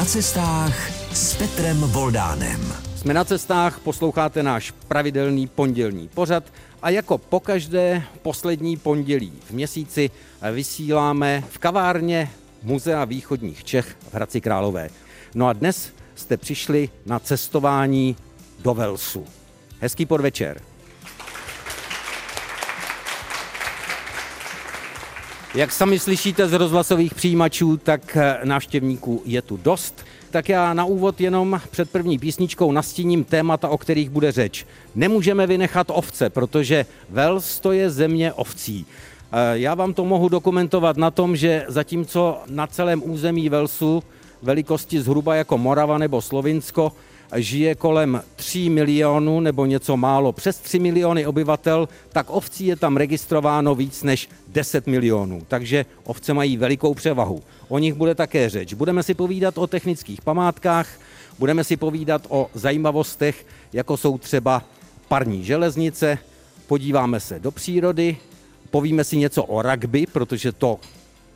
na cestách s Petrem Voldánem. Jsme na cestách, posloucháte náš pravidelný pondělní pořad a jako pokaždé poslední pondělí v měsíci vysíláme v kavárně Muzea východních Čech v Hradci Králové. No a dnes jste přišli na cestování do Velsu. Hezký podvečer. Jak sami slyšíte z rozhlasových přijímačů, tak návštěvníků je tu dost. Tak já na úvod jenom před první písničkou nastíním témata, o kterých bude řeč. Nemůžeme vynechat ovce, protože Vels to je země ovcí. Já vám to mohu dokumentovat na tom, že zatímco na celém území Velsu velikosti zhruba jako Morava nebo Slovinsko žije kolem 3 milionů nebo něco málo přes 3 miliony obyvatel, tak ovcí je tam registrováno víc než 10 milionů. Takže ovce mají velikou převahu. O nich bude také řeč. Budeme si povídat o technických památkách, budeme si povídat o zajímavostech, jako jsou třeba parní železnice, podíváme se do přírody, povíme si něco o rugby, protože to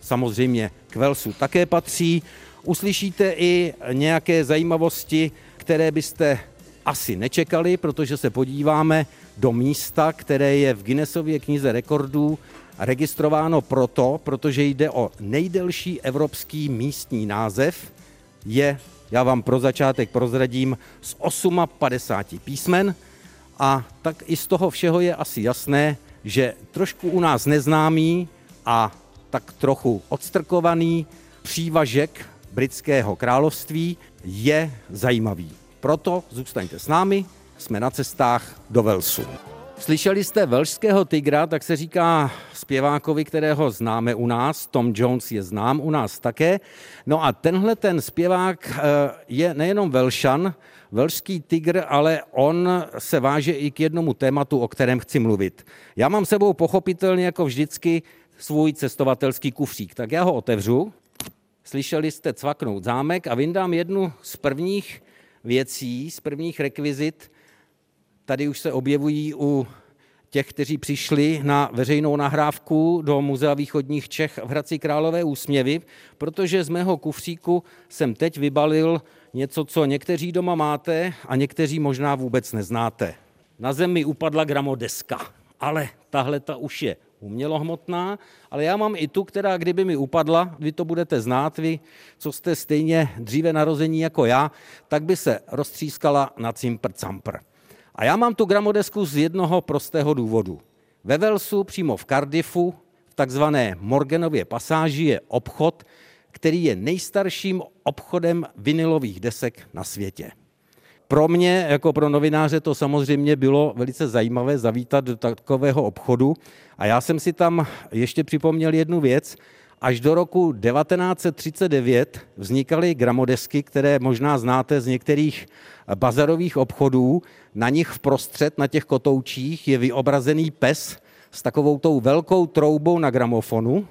samozřejmě k Velsu také patří. Uslyšíte i nějaké zajímavosti které byste asi nečekali, protože se podíváme do místa, které je v Guinnessově knize rekordů registrováno proto, protože jde o nejdelší evropský místní název, je, já vám pro začátek prozradím, z 58 písmen. A tak i z toho všeho je asi jasné, že trošku u nás neznámý a tak trochu odstrkovaný přívažek britského království je zajímavý. Proto zůstaňte s námi, jsme na cestách do Velsu. Slyšeli jste velšského tygra, tak se říká zpěvákovi, kterého známe u nás. Tom Jones je znám u nás také. No a tenhle ten zpěvák eh, je nejenom velšan, velšský tygr, ale on se váže i k jednomu tématu, o kterém chci mluvit. Já mám sebou pochopitelně jako vždycky svůj cestovatelský kufřík, tak já ho otevřu Slyšeli jste cvaknout zámek a vyndám jednu z prvních věcí, z prvních rekvizit. Tady už se objevují u těch, kteří přišli na veřejnou nahrávku do Muzea východních Čech v Hradci Králové úsměvy, protože z mého kufříku jsem teď vybalil něco, co někteří doma máte a někteří možná vůbec neznáte. Na zemi upadla gramodeska, ale tahle ta už je umělohmotná, ale já mám i tu, která kdyby mi upadla, vy to budete znát, vy, co jste stejně dříve narození jako já, tak by se roztřískala na cimpr campr. A já mám tu gramodesku z jednoho prostého důvodu. Ve Velsu, přímo v Cardiffu, v takzvané Morganově pasáži je obchod, který je nejstarším obchodem vinilových desek na světě. Pro mě, jako pro novináře, to samozřejmě bylo velice zajímavé zavítat do takového obchodu. A já jsem si tam ještě připomněl jednu věc. Až do roku 1939 vznikaly gramodesky, které možná znáte z některých bazarových obchodů. Na nich vprostřed, na těch kotoučích, je vyobrazený pes s takovou tou velkou troubou na gramofonu.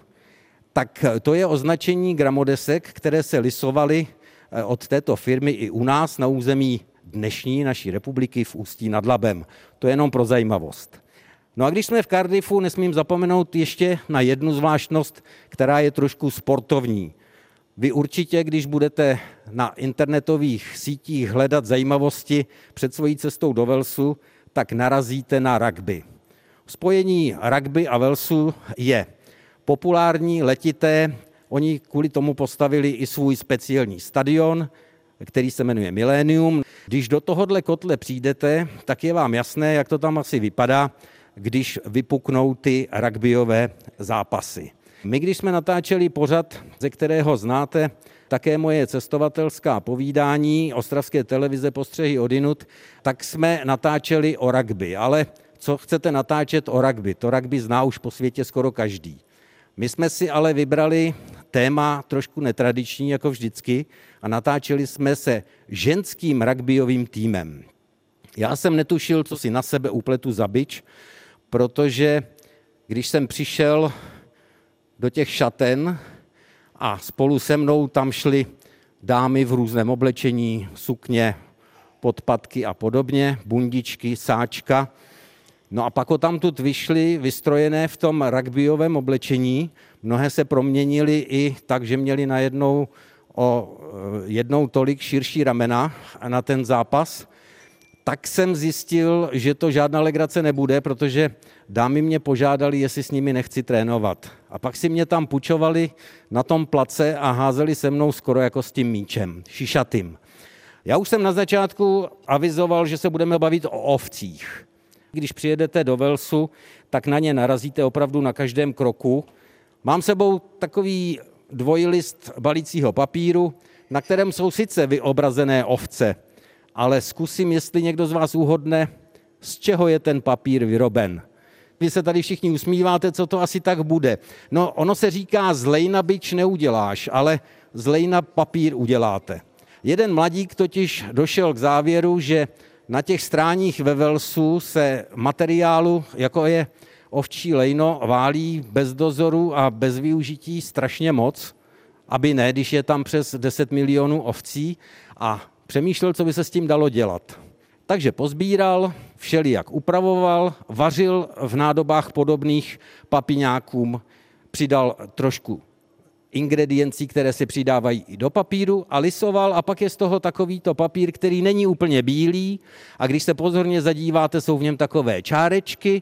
Tak to je označení gramodesek, které se lisovaly eh, od této firmy i u nás na území dnešní naší republiky v Ústí nad Labem. To je jenom pro zajímavost. No a když jsme v Cardiffu, nesmím zapomenout ještě na jednu zvláštnost, která je trošku sportovní. Vy určitě, když budete na internetových sítích hledat zajímavosti před svojí cestou do Velsu, tak narazíte na rugby. Spojení rugby a Velsu je populární, letité. Oni kvůli tomu postavili i svůj speciální stadion, který se jmenuje Millennium. Když do tohohle kotle přijdete, tak je vám jasné, jak to tam asi vypadá, když vypuknou ty rugbyové zápasy. My, když jsme natáčeli pořad, ze kterého znáte také moje cestovatelská povídání Ostravské televize Postřehy odinut, tak jsme natáčeli o rugby. Ale co chcete natáčet o rugby? To rugby zná už po světě skoro každý. My jsme si ale vybrali téma trošku netradiční, jako vždycky, a natáčeli jsme se ženským rugbyovým týmem. Já jsem netušil, co si na sebe upletu za bič, protože když jsem přišel do těch šaten a spolu se mnou tam šly dámy v různém oblečení, sukně, podpatky a podobně, bundičky, sáčka. No a pak o tamtud vyšly vystrojené v tom rugbyovém oblečení. Mnohé se proměnili i tak, že měli najednou o jednou tolik širší ramena na ten zápas, tak jsem zjistil, že to žádná legrace nebude, protože dámy mě požádali, jestli s nimi nechci trénovat. A pak si mě tam pučovali na tom place a házeli se mnou skoro jako s tím míčem, šišatým. Já už jsem na začátku avizoval, že se budeme bavit o ovcích. Když přijedete do Velsu, tak na ně narazíte opravdu na každém kroku. Mám sebou takový dvojlist balícího papíru, na kterém jsou sice vyobrazené ovce, ale zkusím, jestli někdo z vás uhodne, z čeho je ten papír vyroben. Vy se tady všichni usmíváte, co to asi tak bude. No, ono se říká, zlej na byč neuděláš, ale zlej na papír uděláte. Jeden mladík totiž došel k závěru, že na těch stráních ve Velsu se materiálu, jako je ovčí lejno, válí bez dozoru a bez využití strašně moc, aby ne, když je tam přes 10 milionů ovcí a přemýšlel, co by se s tím dalo dělat. Takže pozbíral, všelijak upravoval, vařil v nádobách podobných papiňákům, přidal trošku ingrediencí, které se přidávají i do papíru a lisoval a pak je z toho takovýto papír, který není úplně bílý a když se pozorně zadíváte, jsou v něm takové čárečky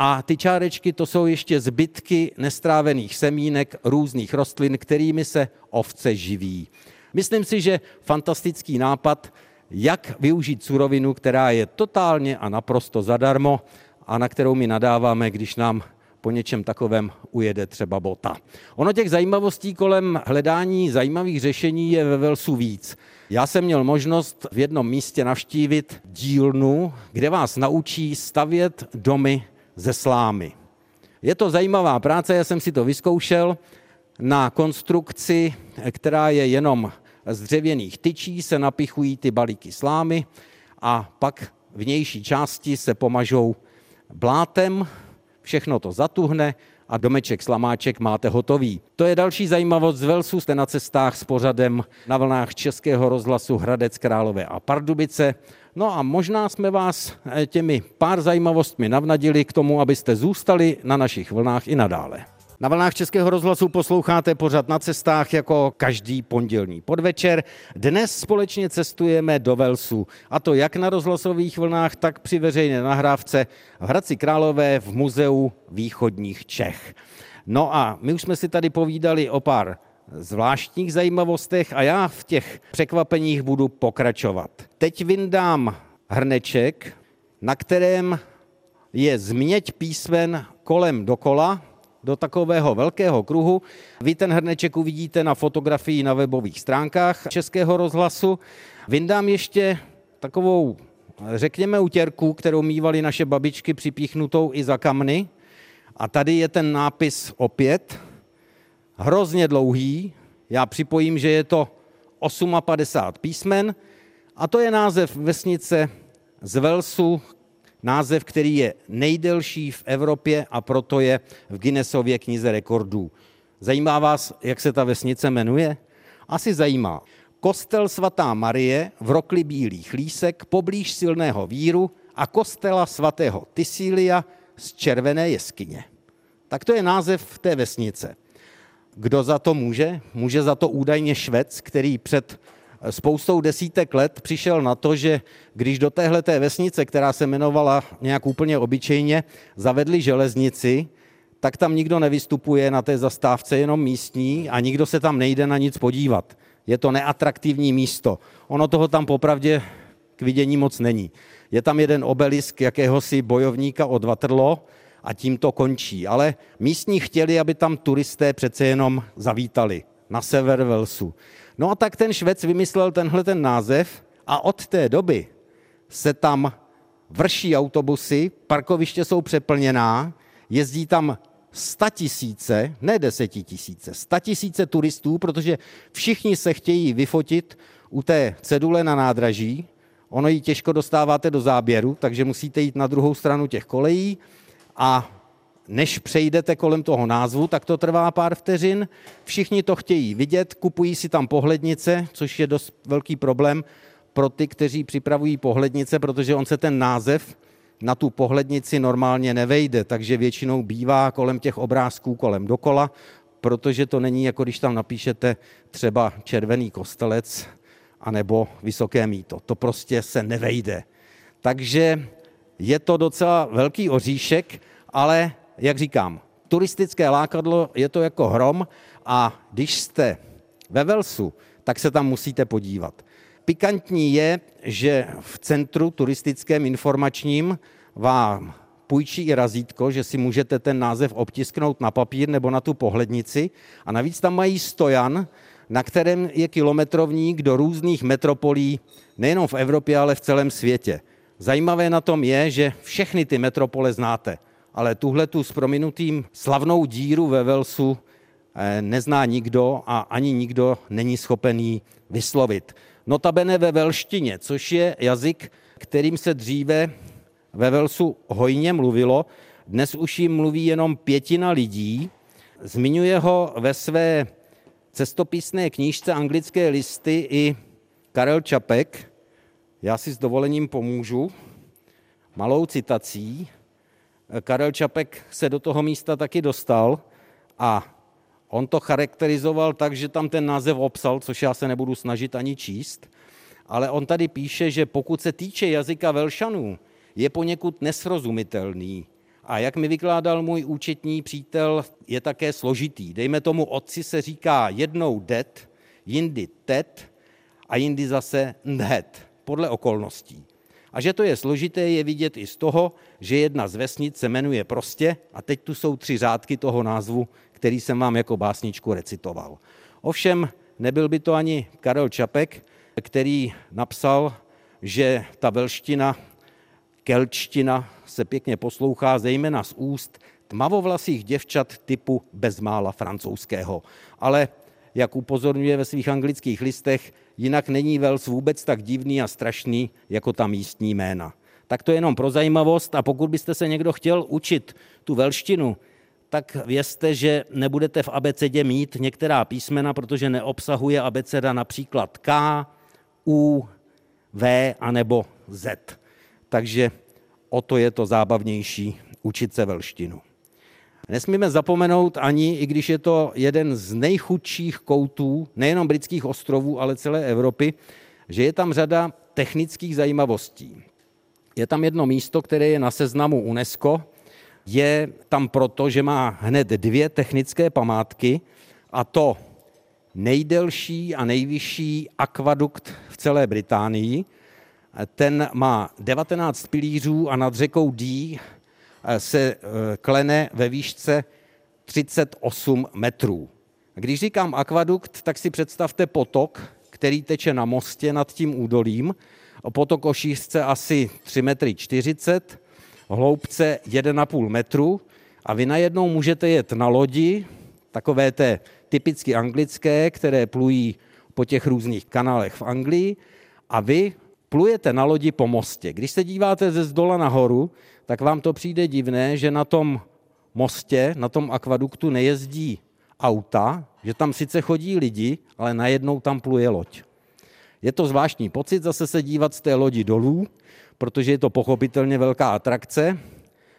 a ty čárečky to jsou ještě zbytky nestrávených semínek různých rostlin, kterými se ovce živí. Myslím si, že fantastický nápad, jak využít surovinu, která je totálně a naprosto zadarmo a na kterou my nadáváme, když nám po něčem takovém ujede třeba bota. Ono těch zajímavostí kolem hledání zajímavých řešení je ve Velsu víc. Já jsem měl možnost v jednom místě navštívit dílnu, kde vás naučí stavět domy ze slámy. Je to zajímavá práce, já jsem si to vyzkoušel. Na konstrukci, která je jenom z dřevěných tyčí, se napichují ty balíky slámy a pak vnější části se pomažou blátem, všechno to zatuhne a domeček slamáček máte hotový. To je další zajímavost z Velsu. Jste na cestách s pořadem na vlnách Českého rozhlasu Hradec Králové a Pardubice. No a možná jsme vás eh, těmi pár zajímavostmi navnadili k tomu, abyste zůstali na našich vlnách i nadále. Na vlnách Českého rozhlasu posloucháte pořad na cestách jako každý pondělní podvečer. Dnes společně cestujeme do Velsu, a to jak na rozhlasových vlnách, tak při veřejné nahrávce v Hradci Králové v Muzeu východních Čech. No a my už jsme si tady povídali o pár zvláštních zajímavostech a já v těch překvapeních budu pokračovat. Teď vyndám hrneček, na kterém je změť písmen kolem dokola, do takového velkého kruhu. Vy ten hrneček uvidíte na fotografii na webových stránkách Českého rozhlasu. Vyndám ještě takovou, řekněme, utěrku, kterou mývali naše babičky připíchnutou i za kamny. A tady je ten nápis opět, hrozně dlouhý. Já připojím, že je to 58 písmen a to je název vesnice z Velsu, název, který je nejdelší v Evropě a proto je v Guinnessově knize rekordů. Zajímá vás, jak se ta vesnice jmenuje? Asi zajímá. Kostel svatá Marie v rokli bílých lísek poblíž silného víru a kostela svatého Tisília z červené jeskyně. Tak to je název té vesnice. Kdo za to může? Může za to údajně Švec, který před spoustou desítek let přišel na to, že když do téhle té vesnice, která se jmenovala nějak úplně obyčejně, zavedli železnici, tak tam nikdo nevystupuje na té zastávce, jenom místní a nikdo se tam nejde na nic podívat. Je to neatraktivní místo. Ono toho tam popravdě k vidění moc není. Je tam jeden obelisk jakéhosi bojovníka od Waterloo a tím to končí. Ale místní chtěli, aby tam turisté přece jenom zavítali na sever Velsu. No a tak ten Švec vymyslel tenhle ten název a od té doby se tam vrší autobusy, parkoviště jsou přeplněná, jezdí tam sta tisíce, ne desetitisíce, sta tisíce turistů, protože všichni se chtějí vyfotit u té cedule na nádraží. Ono ji těžko dostáváte do záběru, takže musíte jít na druhou stranu těch kolejí a než přejdete kolem toho názvu, tak to trvá pár vteřin. Všichni to chtějí vidět, kupují si tam pohlednice, což je dost velký problém pro ty, kteří připravují pohlednice, protože on se ten název na tu pohlednici normálně nevejde, takže většinou bývá kolem těch obrázků kolem dokola, protože to není jako když tam napíšete třeba červený kostelec anebo Vysoké míto. To prostě se nevejde. Takže je to docela velký oříšek, ale jak říkám, turistické lákadlo je to jako hrom a když jste ve Velsu, tak se tam musíte podívat. Pikantní je, že v centru turistickém informačním vám půjčí i razítko, že si můžete ten název obtisknout na papír nebo na tu pohlednici a navíc tam mají stojan, na kterém je kilometrovník do různých metropolí, nejenom v Evropě, ale v celém světě. Zajímavé na tom je, že všechny ty metropole znáte, ale tuhle tu s prominutým slavnou díru ve Velsu eh, nezná nikdo a ani nikdo není schopený vyslovit. Notabene ve velštině, což je jazyk, kterým se dříve ve Velsu hojně mluvilo, dnes už jim mluví jenom pětina lidí. Zmiňuje ho ve své cestopisné knížce Anglické listy i Karel Čapek. Já si s dovolením pomůžu malou citací. Karel Čapek se do toho místa taky dostal a on to charakterizoval tak, že tam ten název obsal, což já se nebudu snažit ani číst, ale on tady píše, že pokud se týče jazyka Velšanů, je poněkud nesrozumitelný. A jak mi vykládal můj účetní přítel, je také složitý. Dejme tomu, otci se říká jednou det, jindy tet a jindy zase nhet, podle okolností. A že to je složité, je vidět i z toho, že jedna z vesnic se jmenuje prostě a teď tu jsou tři řádky toho názvu, který jsem vám jako básničku recitoval. Ovšem nebyl by to ani Karel Čapek, který napsal, že ta velština kelčtina se pěkně poslouchá zejména z úst tmavovlasých děvčat typu bezmála francouzského. Ale jak upozorňuje ve svých anglických listech, jinak není Vels vůbec tak divný a strašný jako ta místní jména. Tak to je jenom pro zajímavost a pokud byste se někdo chtěl učit tu velštinu, tak vězte, že nebudete v abecedě mít některá písmena, protože neobsahuje abeceda například K, U, V anebo Z takže o to je to zábavnější učit se velštinu. Nesmíme zapomenout ani, i když je to jeden z nejchudších koutů nejenom britských ostrovů, ale celé Evropy, že je tam řada technických zajímavostí. Je tam jedno místo, které je na seznamu UNESCO, je tam proto, že má hned dvě technické památky, a to nejdelší a nejvyšší akvadukt v celé Británii, ten má 19 pilířů a nad řekou Dí eh, se eh, klene ve výšce 38 metrů. Když říkám akvadukt, tak si představte potok, který teče na mostě nad tím údolím. Potok o šířce asi 3 metry 40, hloubce 1,5 metru a vy najednou můžete jet na lodi, takové té typicky anglické, které plují po těch různých kanálech v Anglii a vy plujete na lodi po mostě. Když se díváte ze zdola nahoru, tak vám to přijde divné, že na tom mostě, na tom akvaduktu nejezdí auta, že tam sice chodí lidi, ale najednou tam pluje loď. Je to zvláštní pocit zase se dívat z té lodi dolů, protože je to pochopitelně velká atrakce.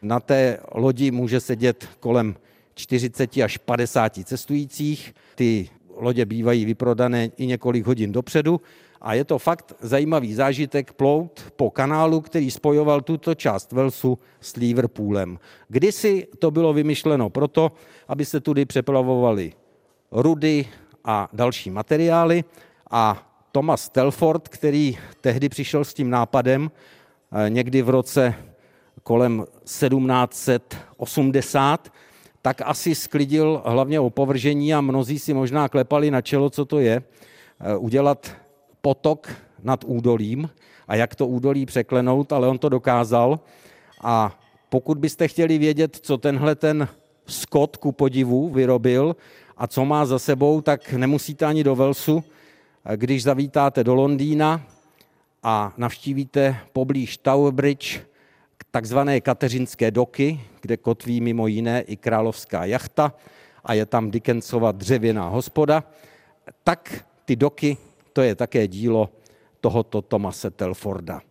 Na té lodi může sedět kolem 40 až 50 cestujících. Ty lodě bývají vyprodané i několik hodin dopředu a je to fakt zajímavý zážitek plout po kanálu, který spojoval tuto část Velsu s Liverpoolem. Kdysi to bylo vymyšleno proto, aby se tudy přeplavovaly rudy a další materiály a Thomas Telford, který tehdy přišel s tím nápadem eh, někdy v roce kolem 1780, tak asi sklidil hlavně opovržení a mnozí si možná klepali na čelo, co to je, eh, udělat potok nad údolím a jak to údolí překlenout, ale on to dokázal. A pokud byste chtěli vědět, co tenhle ten Scott ku podivu vyrobil a co má za sebou, tak nemusíte ani do Velsu. Když zavítáte do Londýna a navštívíte poblíž Tower Bridge takzvané kateřinské doky, kde kotví mimo jiné i královská jachta a je tam Dickensova dřevěná hospoda, tak ty doky to je také dílo tohoto Tomase Telforda.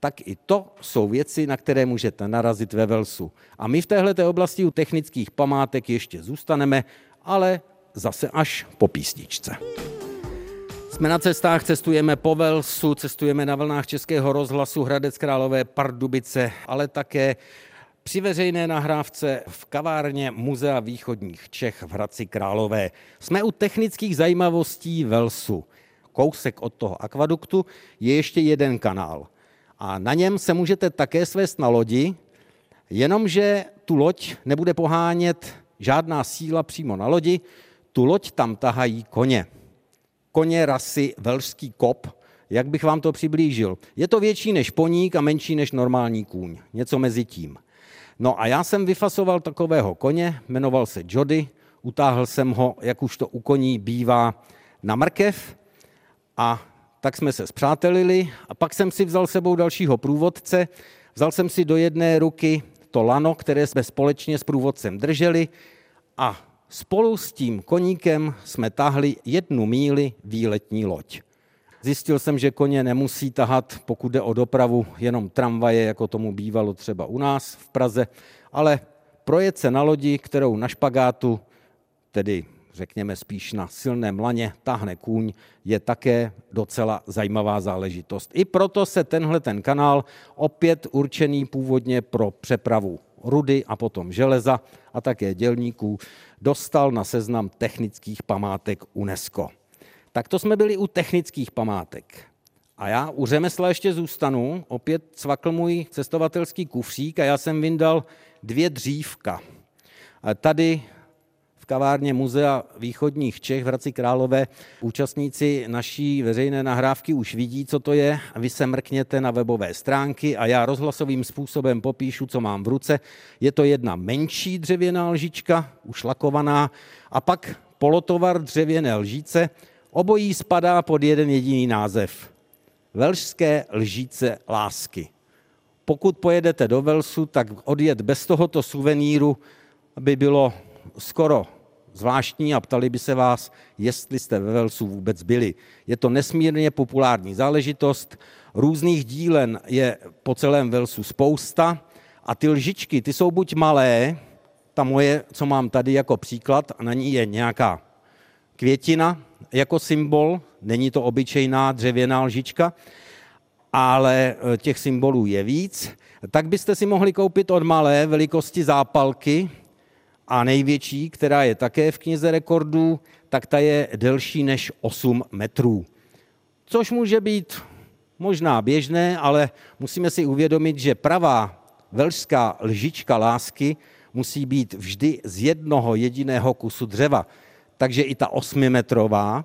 Tak i to jsou věci, na které můžete narazit ve Velsu. A my v této oblasti u technických památek ještě zůstaneme, ale zase až po písničce. Jsme na cestách, cestujeme po Velsu, cestujeme na vlnách Českého rozhlasu Hradec Králové Pardubice, ale také při veřejné nahrávce v kavárně Muzea východních Čech v Hradci Králové. Jsme u technických zajímavostí Velsu. Kousek od toho akvaduktu je ještě jeden kanál. A na něm se můžete také svést na lodi, jenomže tu loď nebude pohánět žádná síla přímo na lodi, tu loď tam tahají koně koně rasy velšský kop, jak bych vám to přiblížil. Je to větší než poník a menší než normální kůň. Něco mezi tím. No a já jsem vyfasoval takového koně, jmenoval se Jody, utáhl jsem ho, jak už to u koní bývá, na mrkev a tak jsme se zpřátelili a pak jsem si vzal sebou dalšího průvodce, vzal jsem si do jedné ruky to lano, které jsme společně s průvodcem drželi a Spolu s tím koníkem jsme tahli jednu míli výletní loď. Zjistil jsem, že koně nemusí tahat, pokud jde o dopravu, jenom tramvaje, jako tomu bývalo třeba u nás v Praze, ale projet se na lodi, kterou na špagátu, tedy řekněme spíš na silném laně, tahne kůň, je také docela zajímavá záležitost. I proto se tenhle ten kanál, opět určený původně pro přepravu rudy a potom železa a také dělníků, dostal na seznam technických památek UNESCO. Tak to jsme byli u technických památek. A já u řemesla ještě zůstanu. Opět cvakl můj cestovatelský kufřík a já jsem vyndal dvě dřívka. Tady kavárně Muzea východních Čech v Hradci Králové účastníci naší veřejné nahrávky už vidí, co to je. Vy se mrkněte na webové stránky a já rozhlasovým způsobem popíšu, co mám v ruce. Je to jedna menší dřevěná lžička, už lakovaná, a pak polotovar dřevěné lžíce. Obojí spadá pod jeden jediný název. Velšské lžíce lásky. Pokud pojedete do Velsu, tak odjet bez tohoto suveníru by bylo skoro zvláštní a ptali by se vás, jestli jste ve Velsu vůbec byli. Je to nesmírně populární záležitost, různých dílen je po celém Velsu spousta a ty lžičky, ty jsou buď malé, ta moje, co mám tady jako příklad, na ní je nějaká květina jako symbol, není to obyčejná dřevěná lžička, ale e, těch symbolů je víc, tak byste si mohli koupit od malé velikosti zápalky, a největší, která je také v knize rekordů, tak ta je delší než 8 metrů. Což může být možná běžné, ale musíme si uvědomit, že pravá velšská lžička lásky musí být vždy z jednoho jediného kusu dřeva. Takže i ta osmimetrová,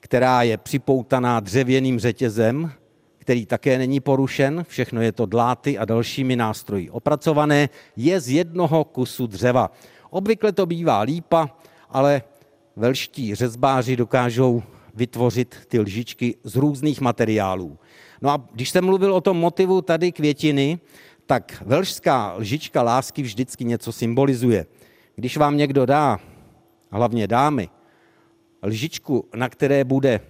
která je připoutaná dřevěným řetězem, který také není porušen, všechno je to dláty a dalšími nástroji opracované, je z jednoho kusu dřeva. Obvykle to bývá lípa, ale velští řezbáři dokážou vytvořit ty lžičky z různých materiálů. No a když jsem mluvil o tom motivu tady květiny, tak velšská lžička lásky vždycky něco symbolizuje. Když vám někdo dá, hlavně dámy, lžičku, na které bude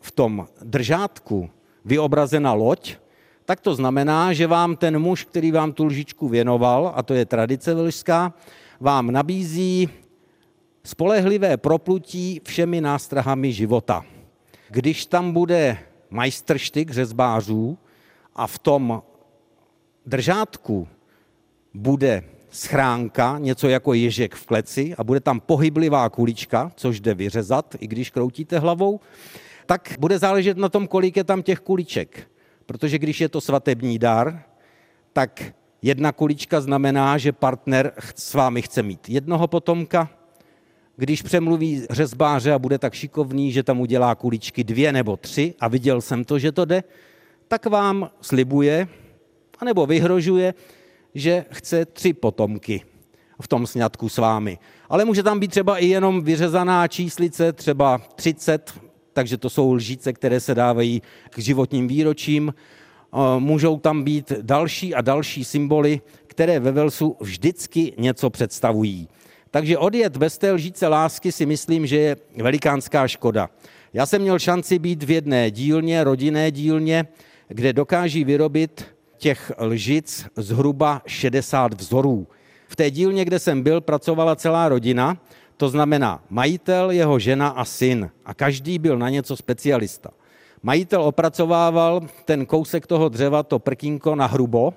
v tom držátku vyobrazena loď, tak to znamená, že vám ten muž, který vám tu lžičku věnoval, a to je tradice velšská, vám nabízí spolehlivé proplutí všemi nástrahami života. Když tam bude majstrštyk řezbářů a v tom držátku bude schránka, něco jako ježek v kleci a bude tam pohyblivá kulička, což jde vyřezat, i když kroutíte hlavou, tak bude záležet na tom, kolik je tam těch kuliček. Protože když je to svatební dar, tak Jedna kulička znamená, že partner s vámi chce mít jednoho potomka, když přemluví řezbáře a bude tak šikovný, že tam udělá kuličky dvě nebo tři a viděl jsem to, že to jde, tak vám slibuje, anebo vyhrožuje, že chce tři potomky v tom sňatku s vámi. Ale může tam být třeba i jenom vyřezaná číslice, třeba 30, takže to jsou lžíce, které se dávají k životním výročím, můžou tam být další a další symboly, které ve Velsu vždycky něco představují. Takže odjet bez té lžíce lásky si myslím, že je velikánská škoda. Já jsem měl šanci být v jedné dílně, rodinné dílně, kde dokáží vyrobit těch lžic zhruba 60 vzorů. V té dílně, kde jsem byl, pracovala celá rodina, to znamená majitel, jeho žena a syn. A každý byl na něco specialista. Majitel opracovával ten kousek toho dřeva, to prkínko na hrubo.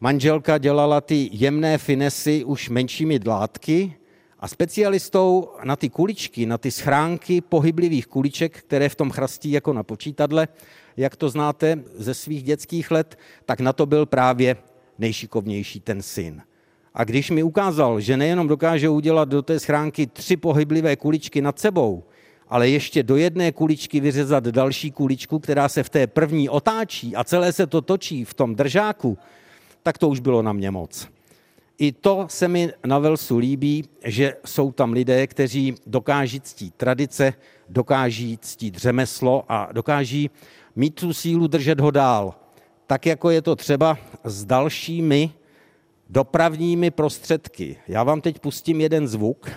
Manželka dělala ty jemné finesy už menšími dlátky a specialistou na ty kuličky, na ty schránky pohyblivých kuliček, které v tom chrastí jako na počítadle, jak to znáte ze svých dětských let, tak na to byl právě nejšikovnější ten syn. A když mi ukázal, že nejenom dokáže udělat do té schránky tři pohyblivé kuličky nad sebou, ale ještě do jedné kuličky vyřezat další kuličku, která se v té první otáčí a celé se to točí v tom držáku, tak to už bylo na mě moc. I to se mi na Velsu líbí, že jsou tam lidé, kteří dokáží ctít tradice, dokáží ctít řemeslo a dokáží mít tu sílu držet ho dál. Tak jako je to třeba s dalšími dopravními prostředky. Já vám teď pustím jeden zvuk.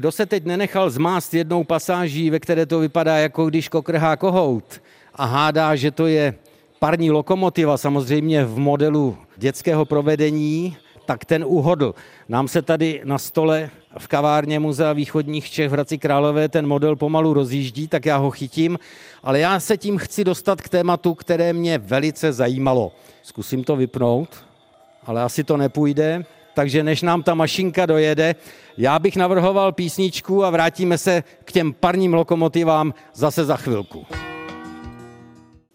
Kdo se teď nenechal zmást jednou pasáží, ve které to vypadá, jako když kokrhá kohout a hádá, že to je parní lokomotiva, samozřejmě v modelu dětského provedení, tak ten uhodl. Nám se tady na stole v kavárně Muzea východních Čech v Hradci Králové ten model pomalu rozjíždí, tak já ho chytím, ale já se tím chci dostat k tématu, které mě velice zajímalo. Zkusím to vypnout, ale asi to nepůjde, takže než nám ta mašinka dojede, já bych navrhoval písničku a vrátíme se k těm parním lokomotivám zase za chvilku.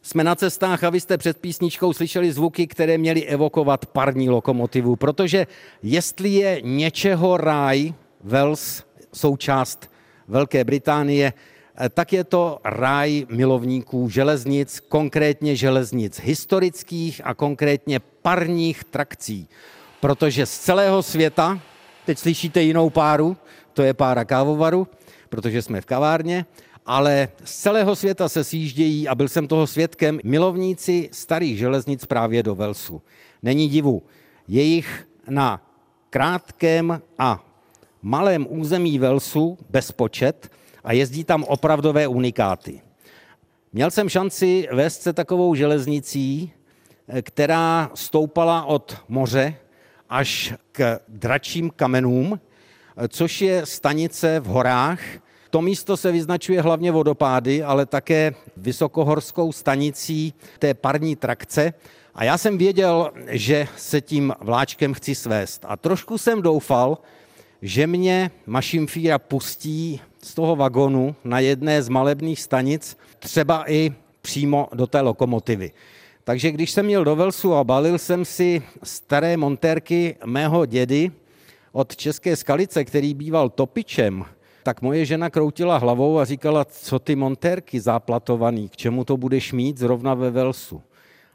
Jsme na cestách a vy jste před písničkou slyšeli zvuky, které měly evokovat parní lokomotivu, protože jestli je něčeho ráj, Wales, součást Velké Británie, tak je to ráj milovníků železnic, konkrétně železnic historických a konkrétně parních trakcí. Protože z celého světa, teď slyšíte jinou páru, to je pára kávovaru, protože jsme v kavárně, ale z celého světa se sjíždějí, a byl jsem toho svědkem, milovníci starých železnic právě do Velsu. Není divu, jejich na krátkém a malém území Velsu bezpočet a jezdí tam opravdové unikáty. Měl jsem šanci vést se takovou železnicí, která stoupala od moře až k dračím kamenům, což je stanice v horách, to místo se vyznačuje hlavně vodopády, ale také vysokohorskou stanicí té parní trakce. A já jsem věděl, že se tím vláčkem chci svést. A trošku jsem doufal, že mě Mašimfíra pustí z toho vagonu na jedné z malebných stanic, třeba i přímo do té lokomotivy. Takže když jsem měl do Velsu a balil jsem si staré montérky mého dědy od České skalice, který býval topičem, tak moje žena kroutila hlavou a říkala, co ty montérky záplatovaný, k čemu to budeš mít zrovna ve Velsu.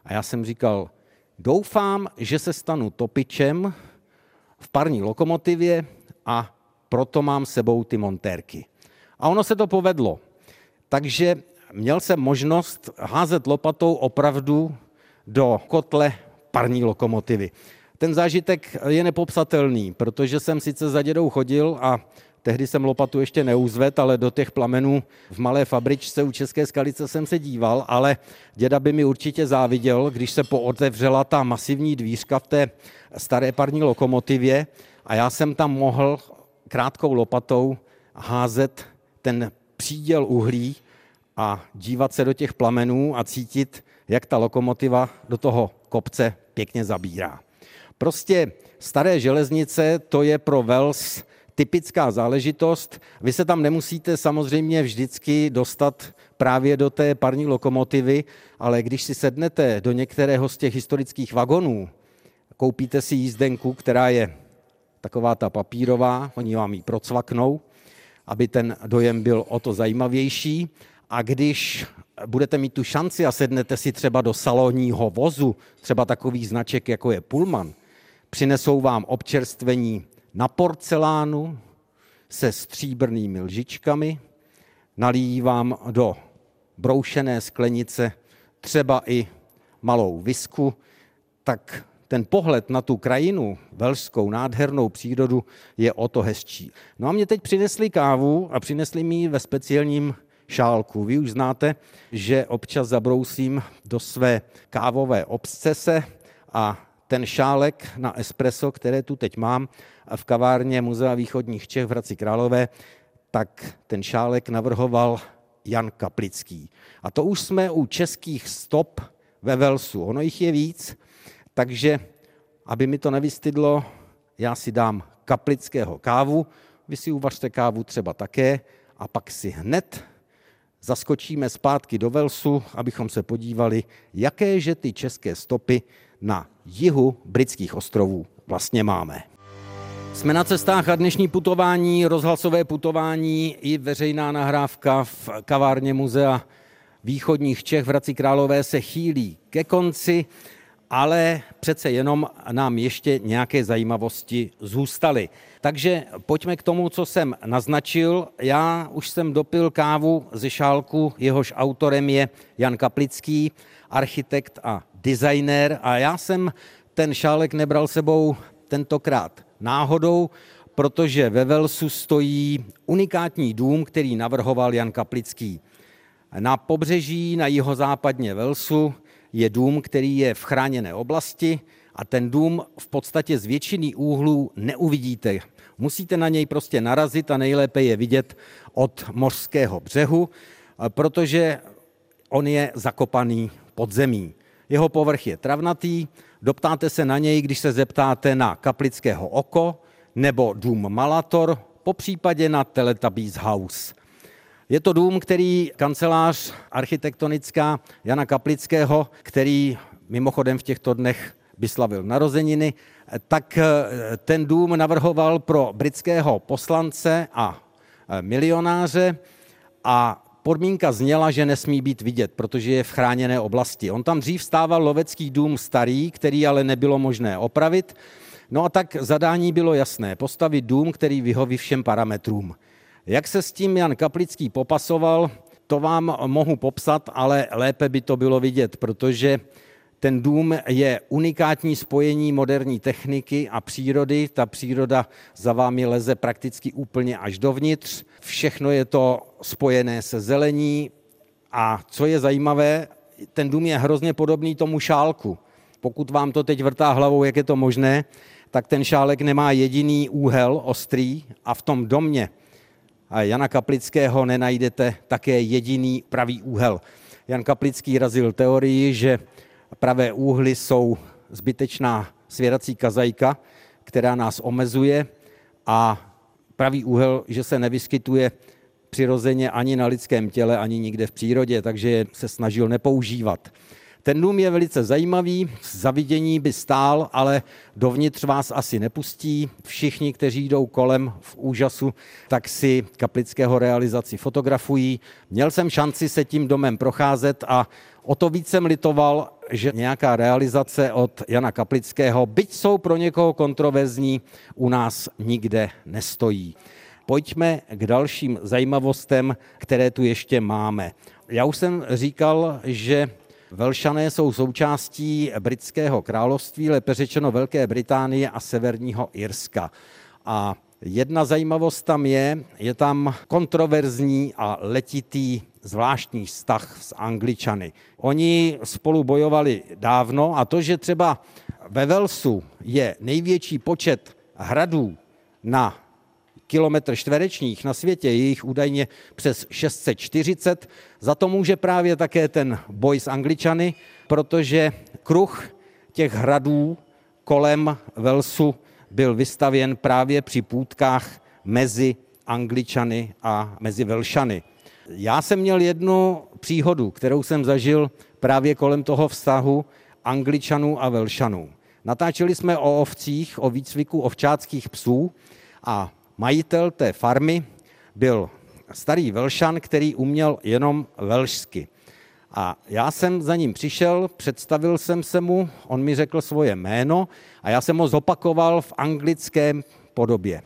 A já jsem říkal, doufám, že se stanu topičem v parní lokomotivě a proto mám sebou ty montérky. A ono se to povedlo. Takže měl jsem možnost házet lopatou opravdu do kotle parní lokomotivy. Ten zážitek je nepopsatelný, protože jsem sice za dědou chodil a Tehdy jsem lopatu ještě neuzvet, ale do těch plamenů v malé fabričce u České skalice jsem se díval, ale děda by mi určitě záviděl, když se pootevřela ta masivní dvířka v té staré parní lokomotivě a já jsem tam mohl krátkou lopatou házet ten příděl uhlí a dívat se do těch plamenů a cítit, jak ta lokomotiva do toho kopce pěkně zabírá. Prostě staré železnice, to je pro Vels typická záležitost. Vy se tam nemusíte samozřejmě vždycky dostat právě do té parní lokomotivy, ale když si sednete do některého z těch historických vagonů, koupíte si jízdenku, která je taková ta papírová, oni vám ji procvaknou, aby ten dojem byl o to zajímavější. A když budete mít tu šanci a sednete si třeba do salonního vozu, třeba takový značek, jako je Pullman, přinesou vám občerstvení na porcelánu se stříbrnými lžičkami, nalijí vám do broušené sklenice třeba i malou visku, tak ten pohled na tu krajinu, velšskou, nádhernou přírodu, je o to hezčí. No a mě teď přinesli kávu a přinesli mi ve speciálním šálku. Vy už znáte, že občas zabrousím do své kávové obscese a ten šálek na espresso, které tu teď mám v kavárně Muzea východních Čech v Hradci Králové, tak ten šálek navrhoval Jan Kaplický. A to už jsme u českých stop ve Velsu. Ono jich je víc, takže aby mi to nevystydlo, já si dám kaplického kávu, vy si uvařte kávu třeba také a pak si hned zaskočíme zpátky do Velsu, abychom se podívali, jaké že ty české stopy na jihu britských ostrovů vlastně máme. Jsme na cestách a dnešní putování, rozhlasové putování i veřejná nahrávka v kavárně muzea východních Čech v Hradci Králové se chýlí ke konci, ale přece jenom nám ještě nějaké zajímavosti zůstaly. Takže pojďme k tomu, co jsem naznačil. Já už jsem dopil kávu ze šálku, jehož autorem je Jan Kaplický, architekt a designér a já jsem ten šálek nebral sebou tentokrát náhodou, protože ve Velsu stojí unikátní dům, který navrhoval Jan Kaplický. Na pobřeží na jihozápadně Velsu je dům, který je v chráněné oblasti a ten dům v podstatě z většiny úhlů neuvidíte. Musíte na něj prostě narazit a nejlépe je vidět od mořského břehu, protože on je zakopaný pod zemí. Jeho povrch je travnatý, doptáte se na něj, když se zeptáte na Kaplického oko nebo dům Malator, po případě na Teletubbies House. Je to dům, který kancelář architektonická Jana Kaplického, který mimochodem v těchto dnech by slavil narozeniny, tak eh, ten dům navrhoval pro britského poslance a eh, milionáře a podmínka zněla, že nesmí být vidět, protože je v chráněné oblasti. On tam dřív stával lovecký dům starý, který ale nebylo možné opravit. No a tak zadání bylo jasné, postavit dům, který vyhoví všem parametrům. Jak se s tím Jan Kaplický popasoval, to vám mohu popsat, ale lépe by to bylo vidět, protože ten dům je unikátní spojení moderní techniky a přírody. Ta příroda za vámi leze prakticky úplně až dovnitř. Všechno je to spojené se zelení. A co je zajímavé, ten dům je hrozně podobný tomu šálku. Pokud vám to teď vrtá hlavou, jak je to možné, tak ten šálek nemá jediný úhel ostrý a v tom domě Jana Kaplického nenajdete také jediný pravý úhel. Jan Kaplický razil teorii, že pravé úhly jsou zbytečná svěrací kazajka, která nás omezuje a pravý úhel, že se nevyskytuje přirozeně ani na lidském těle, ani nikde v přírodě, takže se snažil nepoužívat. Ten dům je velice zajímavý, zavidění by stál, ale dovnitř vás asi nepustí. Všichni, kteří jdou kolem v úžasu, tak si kaplického realizaci fotografují. Měl jsem šanci se tím domem procházet a o to víc jsem litoval, že nějaká realizace od Jana Kaplického, byť jsou pro někoho kontroverzní, u nás nikde nestojí. Pojďme k dalším zajímavostem, které tu ještě máme. Já už jsem říkal, že Velšané jsou součástí britského království, lépe řečeno Velké Británie a Severního Irska. A jedna zajímavost tam je, je tam kontroverzní a letitý zvláštní vztah s Angličany. Oni spolu bojovali dávno a to, že třeba ve Velsu je největší počet hradů na kilometr čtverečních na světě, je jich údajně přes 640. Za to může právě také ten boj s Angličany, protože kruh těch hradů kolem Velsu byl vystavěn právě při půdkách mezi Angličany a mezi Velšany. Já jsem měl jednu příhodu, kterou jsem zažil právě kolem toho vztahu Angličanů a Velšanů. Natáčeli jsme o ovcích, o výcviku ovčáckých psů a majitel té farmy byl starý Velšan, který uměl jenom velšsky. A já jsem za ním přišel, představil jsem se mu, on mi řekl svoje jméno a já jsem ho zopakoval v anglické podobě.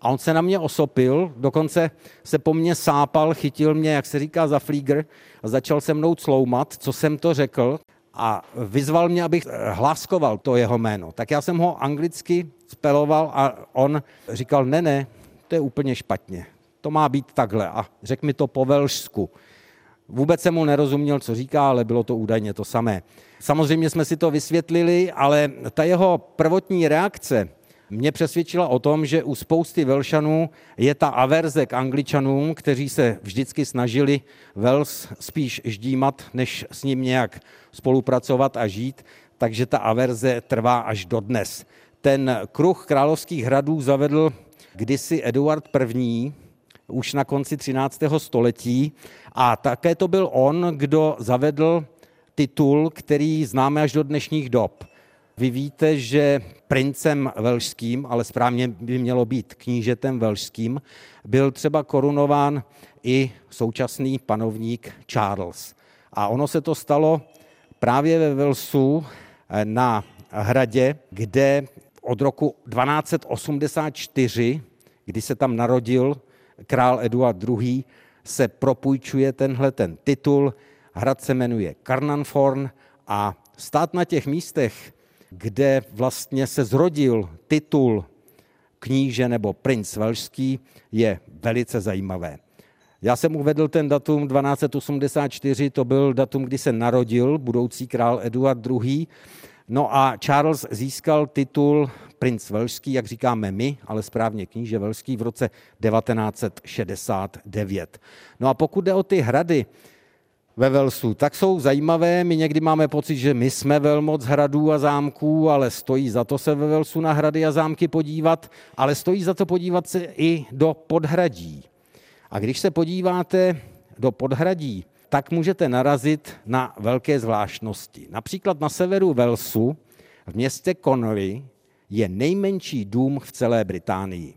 A on se na mě osopil, dokonce se po mně sápal, chytil mě, jak se říká, za flígr a začal se mnou cloumat, co jsem to řekl. A vyzval mě, abych hláskoval to jeho jméno. Tak já jsem ho anglicky speloval a on říkal, ne, ne, to je úplně špatně. To má být takhle. A řekl mi to po velšsku. Vůbec jsem mu nerozuměl, co říká, ale bylo to údajně to samé. Samozřejmě jsme si to vysvětlili, ale ta jeho prvotní reakce mě přesvědčila o tom, že u spousty Velšanů je ta averze k Angličanům, kteří se vždycky snažili Vels spíš ždímat, než s ním nějak spolupracovat a žít, takže ta averze trvá až dodnes. Ten kruh královských hradů zavedl kdysi Eduard I., už na konci 13. století a také to byl on, kdo zavedl titul, který známe až do dnešních dob. Vy víte, že princem velšským, ale správně by mělo být knížetem velšským, byl třeba korunován i současný panovník Charles. A ono se to stalo právě ve Velsu eh, na hradě, kde od roku 1284, kdy se tam narodil král Eduard II., se propůjčuje tenhle ten titul. Hrad se jmenuje Karnanforn a stát na těch místech, kde vlastně se zrodil titul kníže nebo princ velšský, je velice zajímavé. Já jsem uvedl ten datum 1284, to byl datum, kdy se narodil budoucí král Eduard II. No a Charles získal titul princ velšský, jak říkáme my, ale správně kníže velšský v roce 1969. No a pokud jde o ty hrady, ve Velsu, tak jsou zajímavé. My někdy máme pocit, že my jsme velmoc hradů a zámků, ale stojí za to se ve Velsu na hrady a zámky podívat, ale stojí za to podívat se i do podhradí. A když se podíváte do podhradí, tak můžete narazit na velké zvláštnosti. Například na severu Velsu, v městě Connery, je nejmenší dům v celé Británii.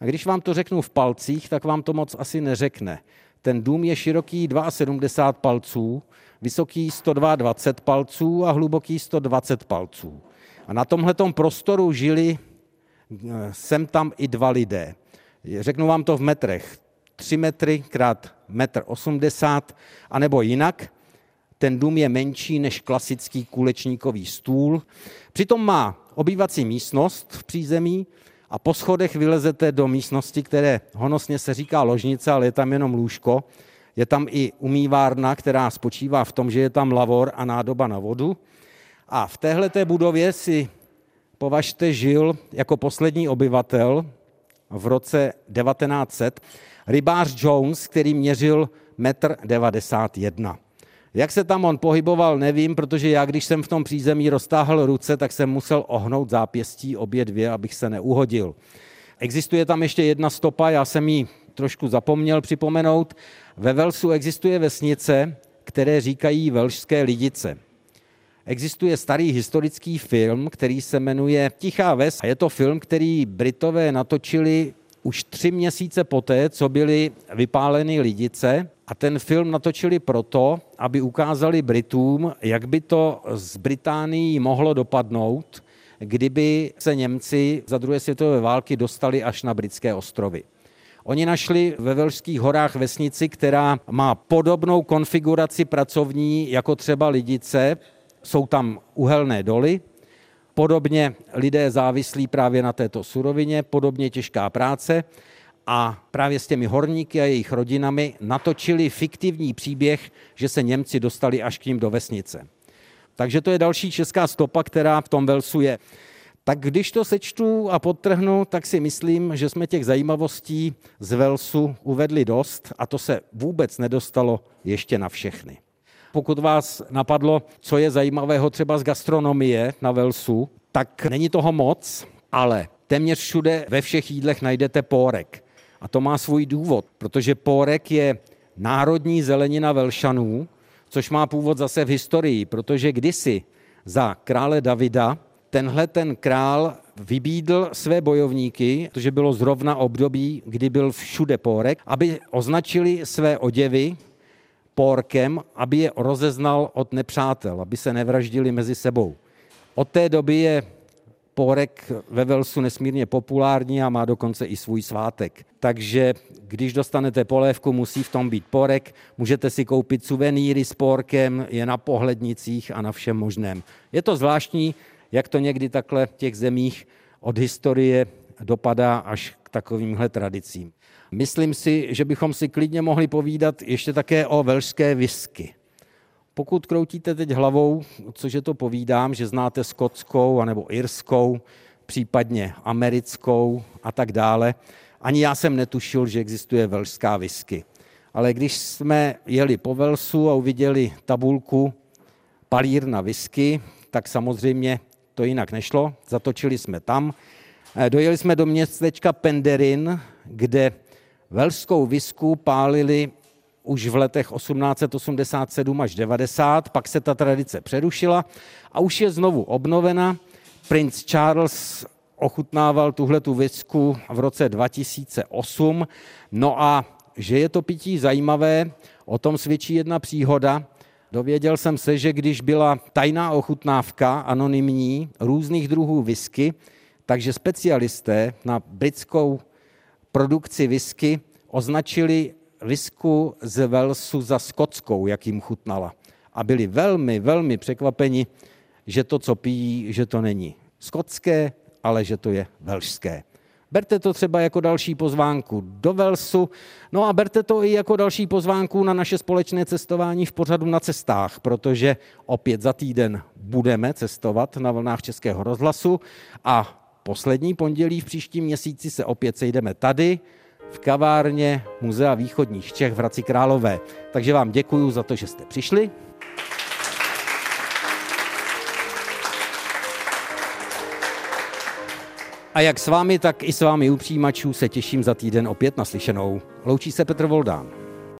A když vám to řeknu v palcích, tak vám to moc asi neřekne. Ten dům je široký 72 palců, vysoký 122 palců a hluboký 120 palců. A na tomhletom prostoru žili eh, sem tam i dva lidé. Řeknu vám to v metrech. 3 metry krát metr 80, anebo jinak. Ten dům je menší než klasický kulečníkový stůl. Přitom má obývací místnost v přízemí, a po schodech vylezete do místnosti, které honosně se říká ložnice, ale je tam jenom lůžko. Je tam i umývárna, která spočívá v tom, že je tam lavor a nádoba na vodu. A v téhleté budově si považte žil jako poslední obyvatel v roce 1900 rybář Jones, který měřil 1,91 m. Jak se tam on pohyboval, nevím, protože já, když jsem v tom přízemí roztáhl ruce, tak jsem musel ohnout zápěstí obě dvě, abych se neuhodil. Existuje tam ještě jedna stopa, já jsem ji trošku zapomněl připomenout. Ve Velsu existuje vesnice, které říkají Velšské lidice. Existuje starý historický film, který se jmenuje Tichá ves a je to film, který Britové natočili už tři měsíce poté, co byly vypáleny lidice a ten film natočili proto, aby ukázali Britům, jak by to z Británii mohlo dopadnout, kdyby se Němci za druhé světové války dostali až na britské ostrovy. Oni našli ve Velšských horách vesnici, která má podobnou konfiguraci pracovní jako třeba Lidice. Jsou tam uhelné doly, podobně lidé závislí právě na této surovině, podobně těžká práce a právě s těmi horníky a jejich rodinami natočili fiktivní příběh, že se Němci dostali až k ním do vesnice. Takže to je další česká stopa, která v tom Velsu je. Tak když to sečtu a podtrhnu, tak si myslím, že jsme těch zajímavostí z Velsu uvedli dost a to se vůbec nedostalo ještě na všechny. Pokud vás napadlo, co je zajímavého třeba z gastronomie na Velsu, tak není toho moc, ale téměř všude ve všech jídlech najdete pórek. A to má svůj důvod, protože pórek je národní zelenina Velšanů, což má původ zase v historii, protože kdysi za krále Davida tenhle ten král vybídl své bojovníky, protože bylo zrovna období, kdy byl všude pórek, aby označili své oděvy pórkem, aby je rozeznal od nepřátel, aby se nevraždili mezi sebou. Od té doby je porek ve Velsu nesmírně populární a má dokonce i svůj svátek. Takže když dostanete polévku, musí v tom být porek. Můžete si koupit suvenýry s porkem, je na pohlednicích a na všem možném. Je to zvláštní, jak to někdy takhle v těch zemích od historie dopadá až k takovýmhle tradicím. Myslím si, že bychom si klidně mohli povídat ještě také o velšské whisky. Pokud kroutíte teď hlavou, cože to povídám, že znáte skotskou anebo irskou, případně americkou a tak dále, ani já jsem netušil, že existuje velšská whisky. Ale když jsme jeli po Velsu a uviděli tabulku palír na whisky, tak samozřejmě to jinak nešlo. Zatočili jsme tam. Eh, dojeli jsme do městečka Penderin, kde velskou visku pálili už v letech 1887 až 90, pak se ta tradice přerušila a už je znovu obnovena. Prince Charles ochutnával tuhle tu visku v roce 2008. No a že je to pití zajímavé, o tom svědčí jedna příhoda. Dověděl jsem se, že když byla tajná ochutnávka, anonymní, různých druhů whisky, takže specialisté na britskou produkci whisky označili visku z Velsu za skotskou, jak jim chutnala. A byli velmi, velmi překvapeni, že to, co pijí, že to není skotské, ale že to je velšské. Berte to třeba jako další pozvánku do Velsu, no a berte to i jako další pozvánku na naše společné cestování v pořadu na cestách, protože opět za týden budeme cestovat na vlnách Českého rozhlasu a poslední pondělí v příštím měsíci se opět sejdeme tady v kavárně Muzea východních Čech v Hradci Králové. Takže vám děkuji za to, že jste přišli. A jak s vámi, tak i s vámi u přijímačů se těším za týden opět naslyšenou. Loučí se Petr Voldán.